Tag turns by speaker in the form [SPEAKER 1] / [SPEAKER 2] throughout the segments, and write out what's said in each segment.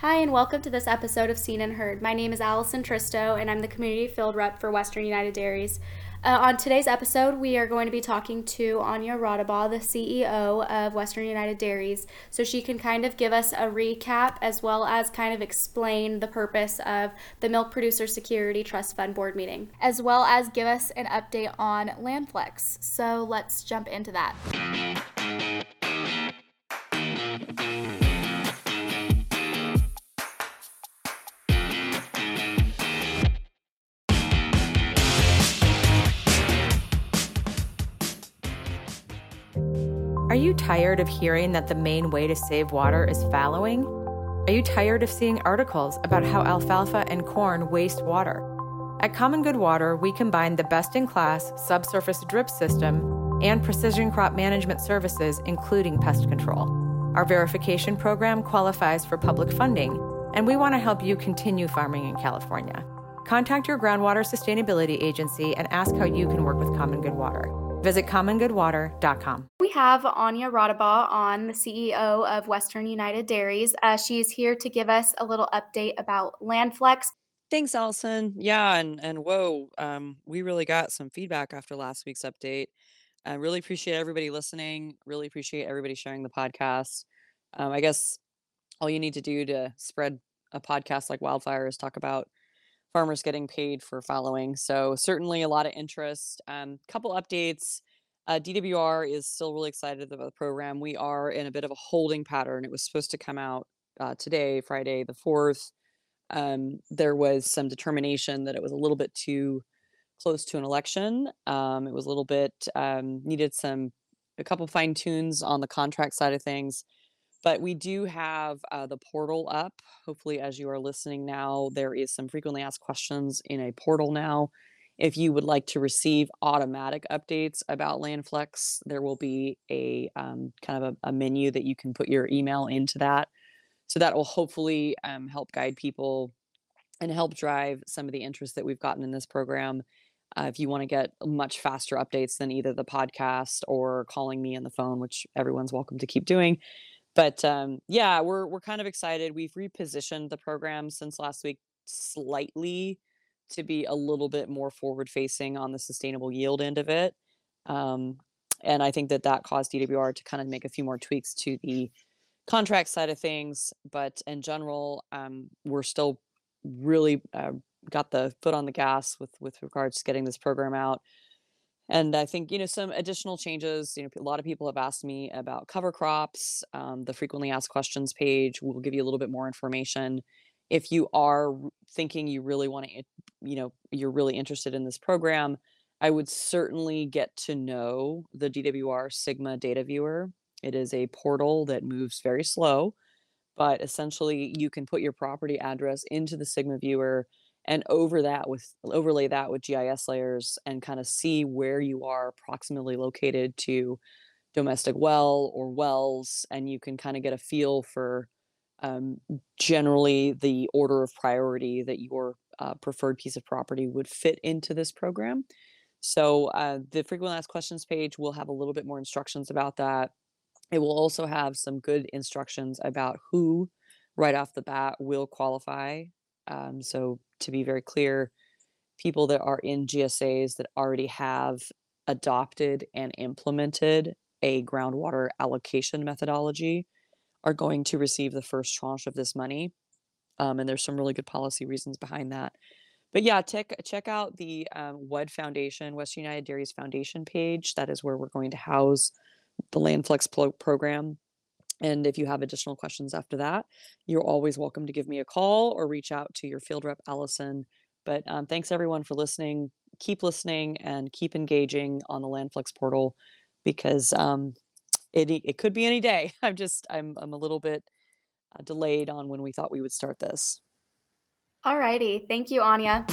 [SPEAKER 1] Hi, and welcome to this episode of Seen and Heard. My name is Allison Tristo, and I'm the Community Field Rep for Western United Dairies. Uh, on today's episode, we are going to be talking to Anja Raudabaugh, the CEO of Western United Dairies, so she can kind of give us a recap as well as kind of explain the purpose of the Milk Producer Security Trust Fund Board meeting, as well as give us an update on Landflex. So let's jump into that.
[SPEAKER 2] Tired of hearing that the main way to save water is fallowing? Are you tired of seeing articles about how alfalfa and corn waste water? At Common Good Water, we combine the best in class subsurface drip system and precision crop management services, including pest control. Our verification program qualifies for public funding, and we want to help you continue farming in California. Contact your groundwater sustainability agency and ask how you can work with Common Good Water. Visit commongoodwater.com.
[SPEAKER 1] We have Anja Raudabaugh on, the CEO of Western United Dairies. Uh, she's here to give us a little update about Landflex.
[SPEAKER 3] Thanks, Allison. Yeah, and and whoa, um, we really got some feedback after last week's update. I really appreciate everybody listening. Really appreciate everybody sharing the podcast. Um, I guess all you need to do to spread a podcast like wildfire is talk about farmers getting paid for fallowing. So certainly a lot of interest. Um, couple updates. Uh, DWR is still really excited about the program. We are in a bit of a holding pattern. It was supposed to come out uh, today, Friday the fourth. Um, there was some determination that it was a little bit too close to an election. Um, it was a little bit um, needed some a couple fine tunes on the contract side of things. But we do have uh, the portal up. Hopefully, as you are listening now, there is some frequently asked questions in a portal now. If you would like to receive automatic updates about Landflex, there will be a um, kind of a, a, menu that you can put your email into that. So that will hopefully um, help guide people and help drive some of the interest that we've gotten in this program. Uh, if you want to get much faster updates than either the podcast or calling me on the phone, which everyone's welcome to keep doing, but um, yeah, we're we're kind of excited. We've repositioned the program since last week slightly to be a little bit more forward facing on the sustainable yield end of it. Um, and I think that that caused DWR to kind of make a few more tweaks to the contract side of things. But in general, um, we're still really uh, got the foot on the gas with with regards to getting this program out. And I think, you know, some additional changes, you know, a lot of people have asked me about cover crops. Um, the frequently asked questions page will give you a little bit more information. If you are thinking you really want to, you know, you're really interested in this program, I would certainly get to know the DWR SGMA data viewer. It is a portal that moves very slow, but essentially you can put your property address into the SGMA viewer and over that with overlay that with GIS layers and kind of see where you are approximately located to domestic well or wells and you can kind of get a feel for um, generally the order of priority that your uh, preferred piece of property would fit into this program. So uh, the frequently asked questions page will have a little bit more instructions about that. It will also have some good instructions about who right off the bat will qualify um, so to be very clear, people that are in GSAs that already have adopted and implemented a groundwater allocation methodology are going to receive the first tranche of this money. Um, and there's some really good policy reasons behind that. But yeah, check check out the um, Foundation, Western United Dairies Foundation page. That is where we're going to house the Landflex pro- program. And if you have additional questions after that, you're always welcome to give me a call or reach out to your field rep, Allison. But um, thanks everyone for listening. Keep listening and keep engaging on the Landflex portal because um, it it could be any day. I'm just I'm I'm a little bit uh, delayed on when we thought we would start this.
[SPEAKER 1] All righty, thank you, Anja.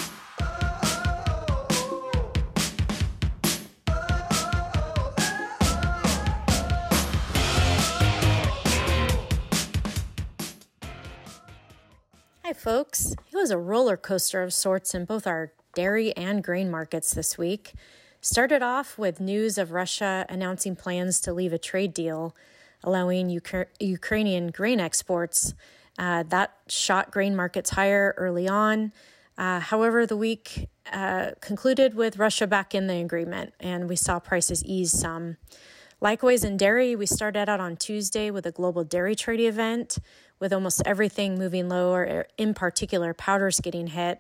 [SPEAKER 4] Folks. It was a roller coaster of sorts in both our dairy and grain markets this week. Started off with news of Russia announcing plans to leave a trade deal allowing Ukra- Ukrainian grain exports, Uh, that shot grain markets higher early on. Uh, however, the week uh, concluded with Russia back in the agreement, and we saw prices ease some. Likewise, in dairy, we started out on Tuesday with a global dairy trade event, with almost everything moving lower, in particular, powders getting hit.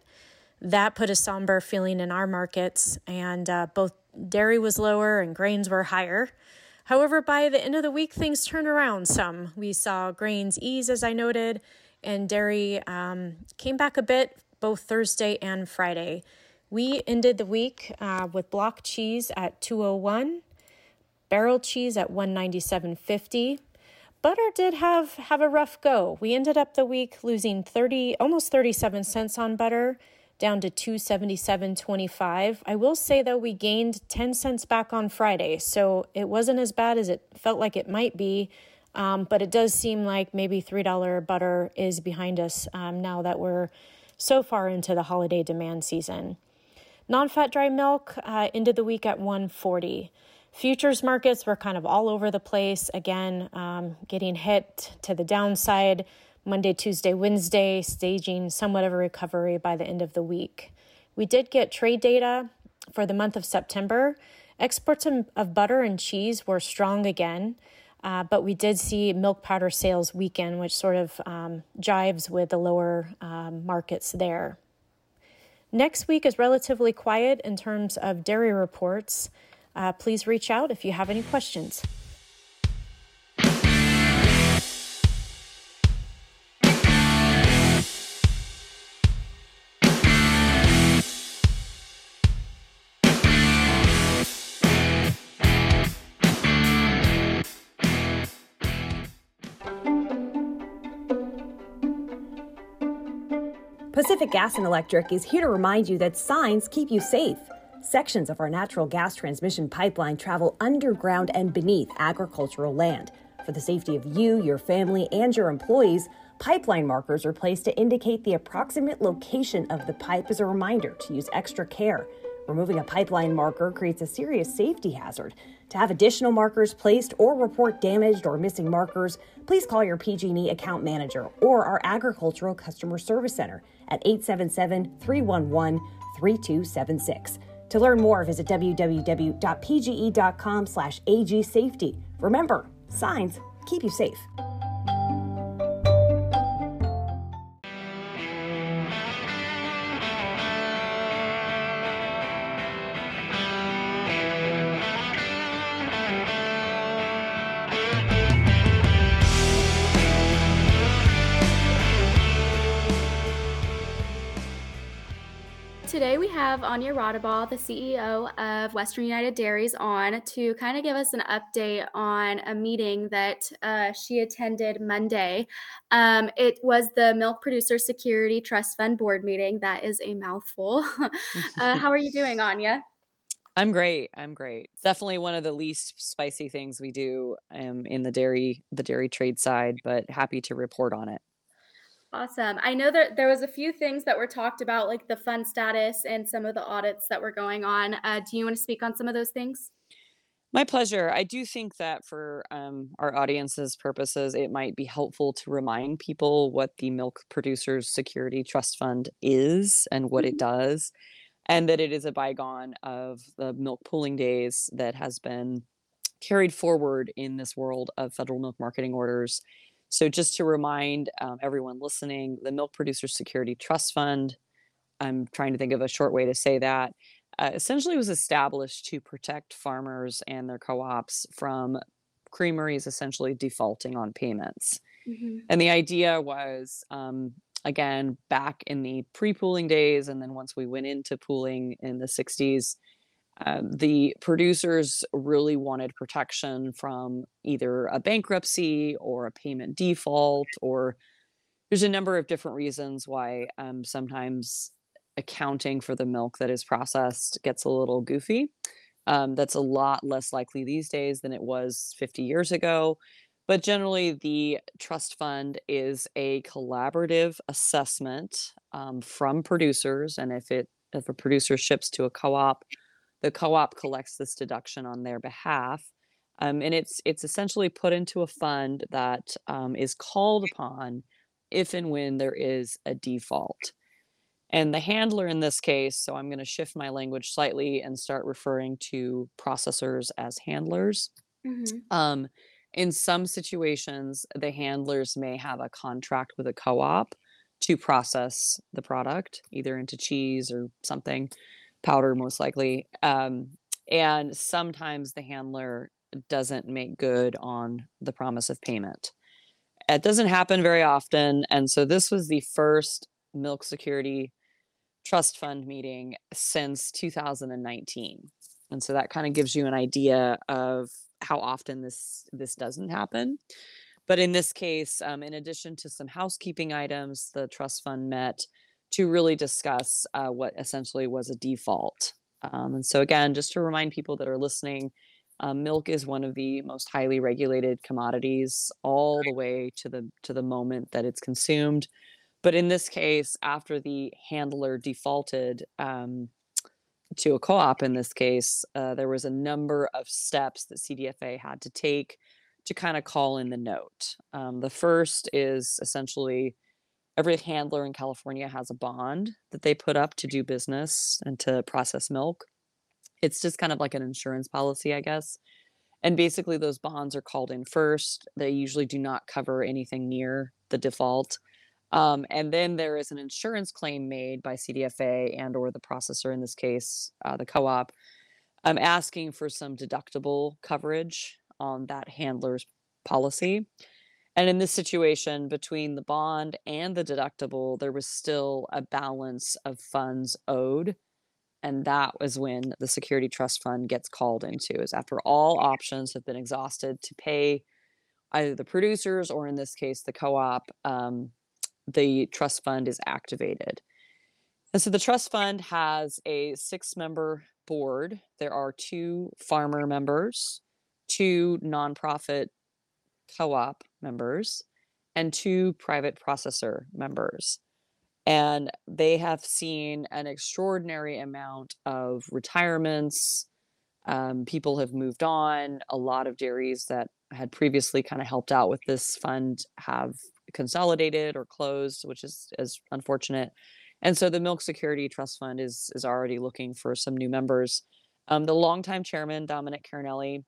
[SPEAKER 4] That put a somber feeling in our markets, and uh, both dairy was lower and grains were higher. However, by the end of the week, things turned around some. We saw grains ease, as I noted, and dairy um, came back a bit both Thursday and Friday. We ended the week uh, with block cheese at 201, barrel cheese at 197.50. Butter did have have a rough go. We ended up the week losing 30 almost 37 cents on butter down to 277.25. I will say though we gained 10 cents back on Friday, so it wasn't as bad as it felt like it might be. Um, but it does seem like maybe $3 butter is behind us um, now that we're so far into the holiday demand season. Non fat dry milk uh, ended the week at 140. Futures markets were kind of all over the place, again, um, getting hit to the downside Monday, Tuesday, Wednesday, staging somewhat of a recovery by the end of the week. We did get trade data for the month of September. Exports of butter and cheese were strong again. Uh, but we did see milk powder sales weaken, which sort of um, jives with the lower um, markets there. Next week is relatively quiet in terms of dairy reports. Uh, please reach out if you have any questions.
[SPEAKER 5] Pacific Gas and Electric is here to remind you that signs keep you safe. Sections of our natural gas transmission pipeline travel underground and beneath agricultural land. For the safety of you, your family, and your employees, pipeline markers are placed to indicate the approximate location of the pipe as a reminder to use extra care. Removing a pipeline marker creates a serious safety hazard. To have additional markers placed or report damaged or missing markers, please call your PG&E account manager or our agricultural customer service center at 877-311-3276. To learn more, visit www.pge.com/agsafety. Remember, signs keep you safe.
[SPEAKER 1] Have Anja Raudabaugh, the CEO of Western United Dairies, on to kind of give us an update on a meeting that uh, she attended Monday. Um, it was the Milk Producer Security Trust Fund Board meeting. That is a mouthful. uh, how are you doing, Anya?
[SPEAKER 3] I'm great. I'm great. definitely one of the least spicy things we do um, in the dairy the dairy trade side, but happy to report on it.
[SPEAKER 1] Awesome. I know that there was a few things that were talked about, like the fund status and some of the audits that were going on. Uh, do you want to speak on some of those things?
[SPEAKER 3] My pleasure. I do think that for um, our audience's purposes, it might be helpful to remind people what the Milk Producers Security Trust Fund is and what it mm-hmm. does, and that it is a bygone of the milk pooling days that has been carried forward in this world of federal milk marketing orders so, just to remind um, everyone listening, the Milk Producer Security Trust Fund, I'm trying to think of a short way to say that, uh, essentially was established to protect farmers and their co ops from creameries essentially defaulting on payments. Mm-hmm. And the idea was, um, again, back in the pre pooling days, and then once we went into pooling in the 60s, um, the producers really wanted protection from either a bankruptcy or a payment default, or there's a number of different reasons why um, sometimes accounting for the milk that is processed gets a little goofy. Um, that's a lot less likely these days than it was 50 years ago. But generally, the trust fund is a collaborative assessment um, from producers, and if it if a producer ships to a co-op the co-op collects this deduction on their behalf um, and it's it's essentially put into a fund that um, is called upon if and when there is a default. And the handler in this case, so I'm going to shift my language slightly and start referring to processors as handlers.
[SPEAKER 1] Mm-hmm.
[SPEAKER 3] Um, in some situations, the handlers may have a contract with a co op to process the product, either into cheese or something, powder, most likely. Um, and sometimes the handler doesn't make good on the promise of payment. It doesn't happen very often. And so this was the first milk security trust fund meeting since 2019. And so that kind of gives you an idea of how often this this doesn't happen. But in this case, um, in addition to some housekeeping items, the trust fund met to really discuss uh, what essentially was a default. Um, and so again, just to remind people that are listening, um, milk is one of the most highly regulated commodities, all the way to the to the moment that it's consumed. But in this case, after the handler defaulted, um, to a co-op in this case, uh, there was a number of steps that CDFA had to take to kind of call in the note. Um, the first is essentially every handler in California has a bond that they put up to do business and to process milk. It's just kind of like an insurance policy, I guess. And basically, those bonds are called in first. They usually do not cover anything near the default. Um, and then there is an insurance claim made by CDFA and or the processor in this case, uh, the co-op, um, asking for some deductible coverage on that handler's policy. And in this situation, between the bond and the deductible, there was still a balance of funds owed. And that was when the security trust fund gets called into, is after all options have been exhausted to pay either the producers or in this case, the co op, um, the trust fund is activated. And so the trust fund has a six member board. There are two farmer members, two nonprofit co op members, and two private processor members. And they have seen an extraordinary amount of retirements. Um, people have moved on. A lot of dairies that had previously kind of helped out with this fund have consolidated or closed, which is is unfortunate. And so the Milk Security Trust Fund is is already looking for some new members. Um, the longtime chairman Dominic Carnelli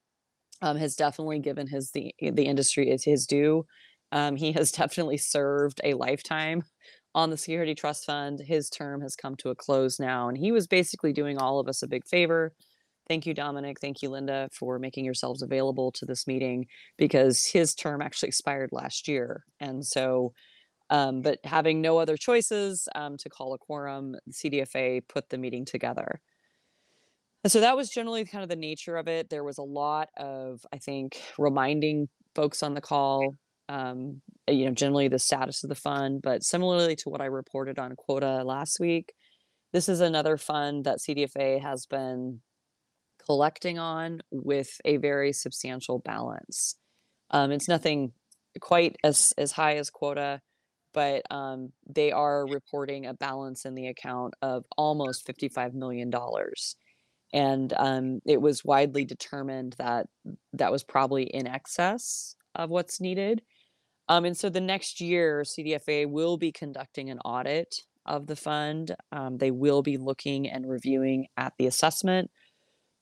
[SPEAKER 3] um, has definitely given his the the industry is his due. Um, he has definitely served a lifetime on the Security Trust Fund. His term has come to a close now, and he was basically doing all of us a big favor Thank you, Dominic. Thank you, Linda, for making yourselves available to this meeting because his term actually expired last year. And so, um, but having no other choices um, to call a quorum, CDFA put the meeting together. And so that was generally kind of the nature of it. There was a lot of, I think, reminding folks on the call, um, you know, generally the status of the fund, but similarly to what I reported on quota last week, this is another fund that CDFA has been collecting on with a very substantial balance. Um, it's nothing quite as as high as quota, but um, they are reporting a balance in the account of almost fifty five million dollars, and um, it was widely determined that that was probably in excess of what's needed. Um, and so the next year, CDFA will be conducting an audit of the fund. Um, they will be looking and reviewing at the assessment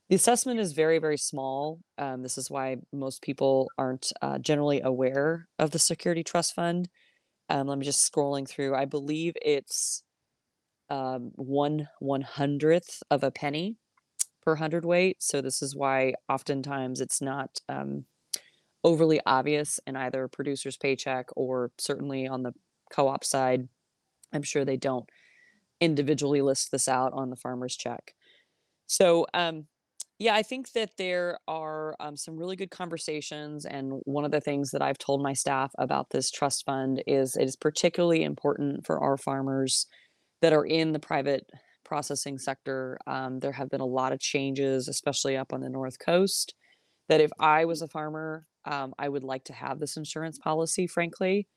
[SPEAKER 3] the assessment is very, very small. Um, this is why most people aren't uh, generally aware of the Security Trust Fund. Um, I'm just scrolling through. I believe it's um, one one hundredth of a penny per hundredweight. So this is why oftentimes it's not um, overly obvious in either producer's paycheck or certainly on the co-op side. I'm sure they don't individually list this out on the farmer's check. So um, yeah, I think that there are um, some really good conversations. And one of the things that I've told my staff about this trust fund is it is particularly important for our farmers that are in the private processing sector. Um, there have been a lot of changes, especially up on the North Coast, that if I was a farmer, um, I would like to have this insurance policy, frankly.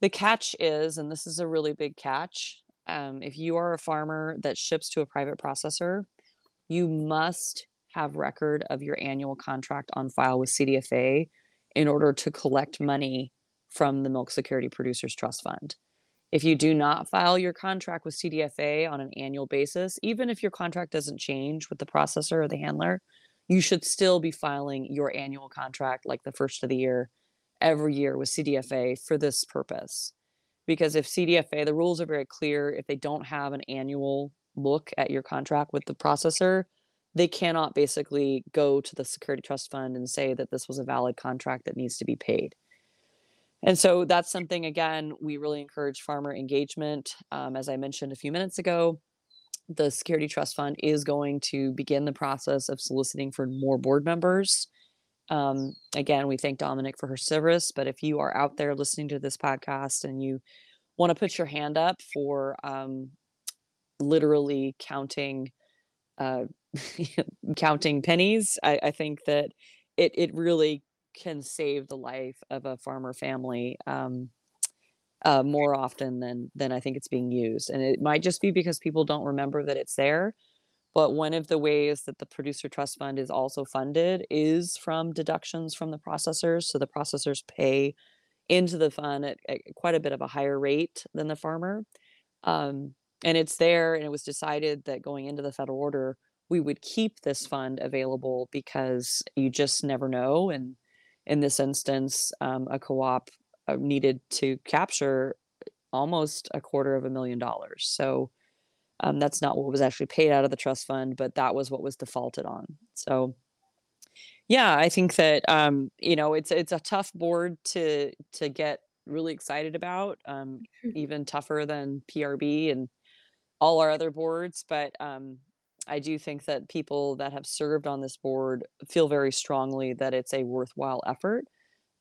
[SPEAKER 3] The catch is, and this is a really big catch, um, if you are a farmer that ships to a private processor, you must have record of your annual contract on file with CDFA in order to collect money from the Milk Security Producers Trust Fund. If you do not file your contract with CDFA on an annual basis, even if your contract doesn't change with the processor or the handler, you should still be filing your annual contract like the first of the year every year with CDFA for this purpose. Because if CDFA, the rules are very clear, if they don't have an annual look at your contract with the processor, they cannot basically go to the security trust fund and say that this was a valid contract that needs to be paid. And so that's something, again, we really encourage farmer engagement. Um, as I mentioned a few minutes ago, the Security Trust Fund is going to begin the process of soliciting for more board members. Um, again, we thank Dominic for her service, but if you are out there listening to this podcast and you want to put your hand up for um, literally counting uh, counting pennies, I, I think that it it really can save the life of a farmer family um, uh, more often than than I think it's being used. And it might just be because people don't remember that it's there. But one of the ways that the producer trust fund is also funded is from deductions from the processors. So the processors pay into the fund at, at quite a bit of a higher rate than the farmer. Um, and it's there, and it was decided that going into the federal order, we would keep this fund available because you just never know. And in this instance, um, a co-op uh, needed to capture almost a quarter of a million dollars. So um, that's not what was actually paid out of the trust fund, but that was what was defaulted on. So yeah, I think that um, you know it's it's a tough board to to get really excited about, um, even tougher than PRB and all our other boards. But um, I do think that people that have served on this board feel very strongly that it's a worthwhile effort.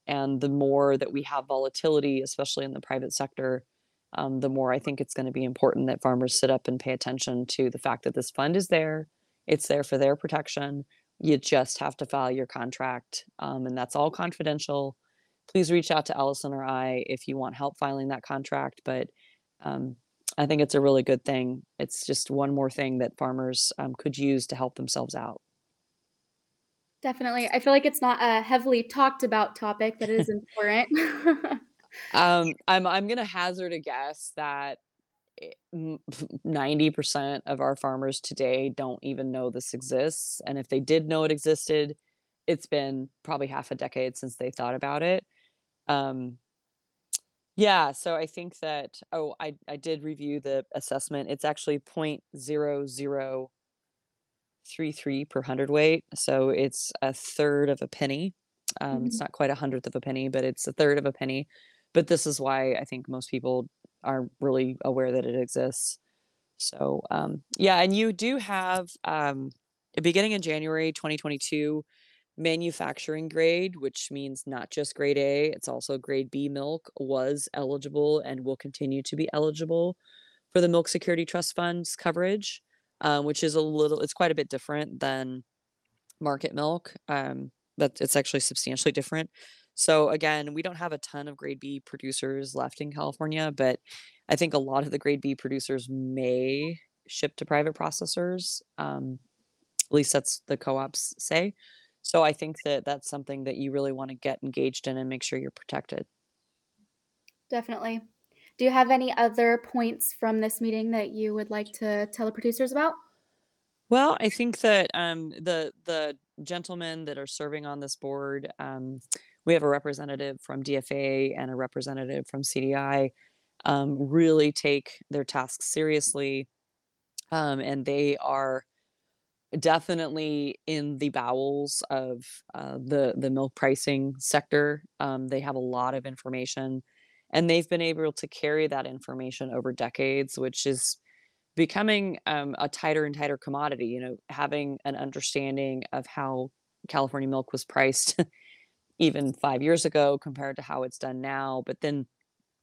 [SPEAKER 3] And the more that we have volatility, especially in the private sector, um, the more I think it's going to be important that farmers sit up and pay attention to the fact that this fund is there. It's there for their protection. You just have to file your contract, um, and that's all confidential. Please reach out to Allison or I if you want help filing that contract. But um, I think it's a really good thing. It's just one more thing that farmers um, could use to help themselves out.
[SPEAKER 1] Definitely. I feel like it's not a heavily talked about topic, but it is important.
[SPEAKER 3] um, I'm I'm gonna hazard a guess that ninety percent of our farmers today don't even know this exists, and if they did know it existed, it's been probably half a decade since they thought about it. Um, yeah, so I think that oh, I I did review the assessment. It's actually 0.0033 per hundredweight, so it's a third of a penny. Um, It's
[SPEAKER 1] Mhm.
[SPEAKER 3] not quite a hundredth of a penny, but it's a third of a penny. But this is why I think most people are really aware that it exists. So um, yeah, and you do have um, beginning in January 2022 manufacturing grade, which means not just grade A, it's also grade B milk, was eligible and will continue to be eligible for the Milk Security Trust Fund's coverage, um, which is a little, it's quite a bit different than market milk. Um, but it's actually substantially different. So again, we don't have a ton of grade B producers left in California, but I think a lot of the grade B producers may ship to private processors. Um, at least that's the co-ops say. So I think that that's something that you really want to get engaged in and make sure you're protected.
[SPEAKER 1] Definitely. Do you have any other points from this meeting that you would like to tell the producers about?
[SPEAKER 3] Well, I think that um, the the gentlemen that are serving on this board, um, we have a representative from DFA and a representative from CDI, um, really take their tasks seriously, um, and they are definitely in the bowels of uh, the the milk pricing sector. Um, they have a lot of information, and they've been able to carry that information over decades, which is becoming um, a tighter and tighter commodity. You know, having an understanding of how California milk was priced even five years ago compared to how it's done now, but then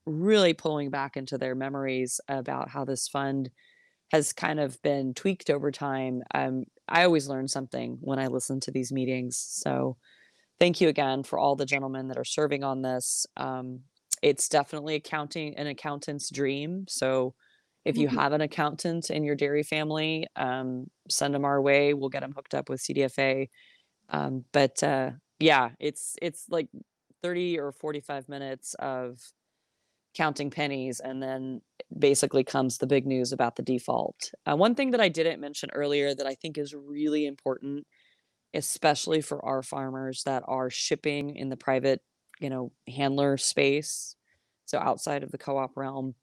[SPEAKER 3] really pulling back into their memories about how this fund has kind of been tweaked over time. Um, I always learn something when I listen to these meetings. So thank you again for all the gentlemen that are serving on this. Um, it's definitely accounting an accountant's dream. So if you
[SPEAKER 1] Mhm.
[SPEAKER 3] have an accountant in your dairy family, um, send them our way. We'll get them hooked up with CDFA. Um, but uh, yeah, it's it's like 30 or 45 minutes of counting pennies and then basically comes the big news about the default. Uh, one thing that I didn't mention earlier that I think is really important especially for our farmers that are shipping in the private, you know, handler space, so outside of the co-op realm.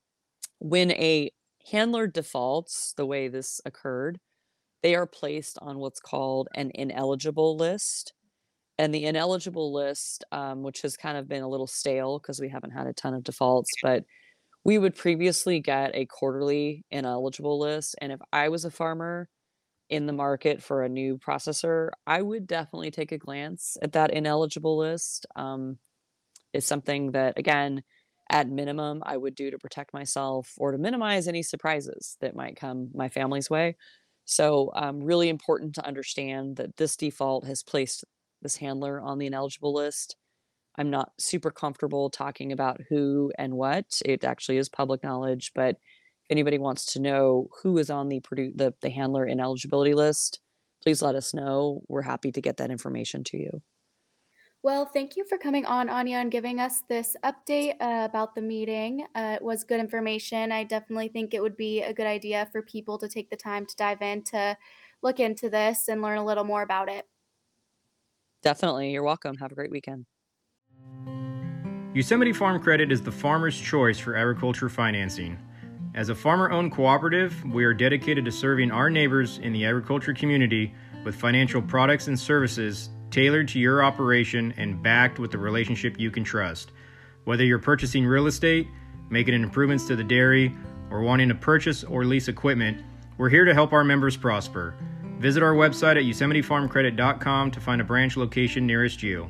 [SPEAKER 3] When a handler defaults the way this occurred, they are placed on what's called an ineligible list. And the ineligible list, um, which has kind of been a little stale because we haven't had a ton of defaults, but we would previously get a quarterly ineligible list. And if I was a farmer in the market for a new processor, I would definitely take a glance at that ineligible list. Um, it's something that, again, at minimum, I would do to protect myself or to minimize any surprises that might come my family's way. So, um, really important to understand that this default has placed this handler on the ineligible list. I'm not super comfortable talking about who and what. It actually is public knowledge, but if anybody wants to know who is on the produ- the, the handler ineligibility list, please let us know. We're happy to get that information to you.
[SPEAKER 1] Well, thank you for coming on, Anja, and giving us this update uh, about the meeting. Uh, it was good information. I definitely think it would be a good idea for people to take the time to dive in to look into this and learn a little more about it.
[SPEAKER 3] Definitely. You're welcome. Have a great weekend.
[SPEAKER 6] Yosemite Farm Credit is the farmer's choice for agriculture financing. As a farmer owned cooperative, we are dedicated to serving our neighbors in the agriculture community with financial products and services tailored to your operation and backed with a relationship you can trust. Whether you're purchasing real estate, making improvements to the dairy, or wanting to purchase or lease equipment, we're here to help our members prosper. Visit our website at yosemitefarmcredit.com to find a branch location nearest you.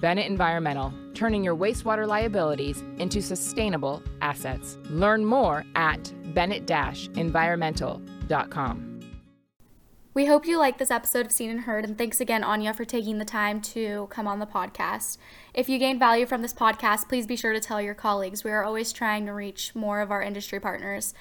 [SPEAKER 7] Bennett Environmental, turning your wastewater liabilities into sustainable assets. Learn more at bennett-environmental.com.
[SPEAKER 1] We hope you liked this episode of Seen and Heard, and thanks again, Anja, for taking the time to come on the podcast. If you gained value from this podcast, please be sure to tell your colleagues. We are always trying to reach more of our industry partners.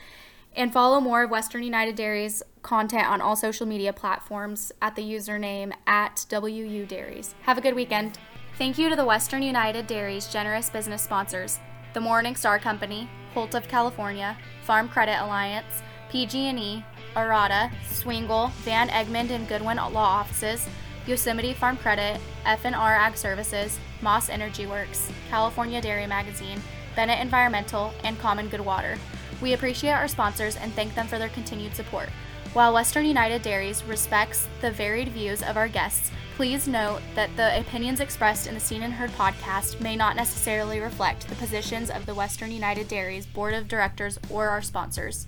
[SPEAKER 1] And follow more of Western United Dairies content on all social media platforms at the username at WU Dairies. Have a good weekend. Thank you to the Western United Dairies generous business sponsors, the Morning Star Company, Holt of California, Farm Credit Alliance, PG&E, Arata, Swingle, Van Egmond and Goodwin Law Offices, Yosemite Farm Credit, F&R Ag Services, Maas Energy Works, California Dairy Magazine, Bennett Environmental, and Common Good Water. We appreciate our sponsors and thank them for their continued support. While Western United Dairies respects the varied views of our guests, Please note that the opinions expressed in the Seen and Heard podcast may not necessarily reflect the positions of the Western United Dairies Board of Directors or our sponsors.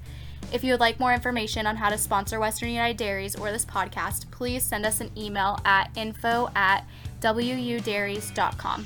[SPEAKER 1] If you would like more information on how to sponsor Western United Dairies or this podcast, please send us an email at info at wudairies.com.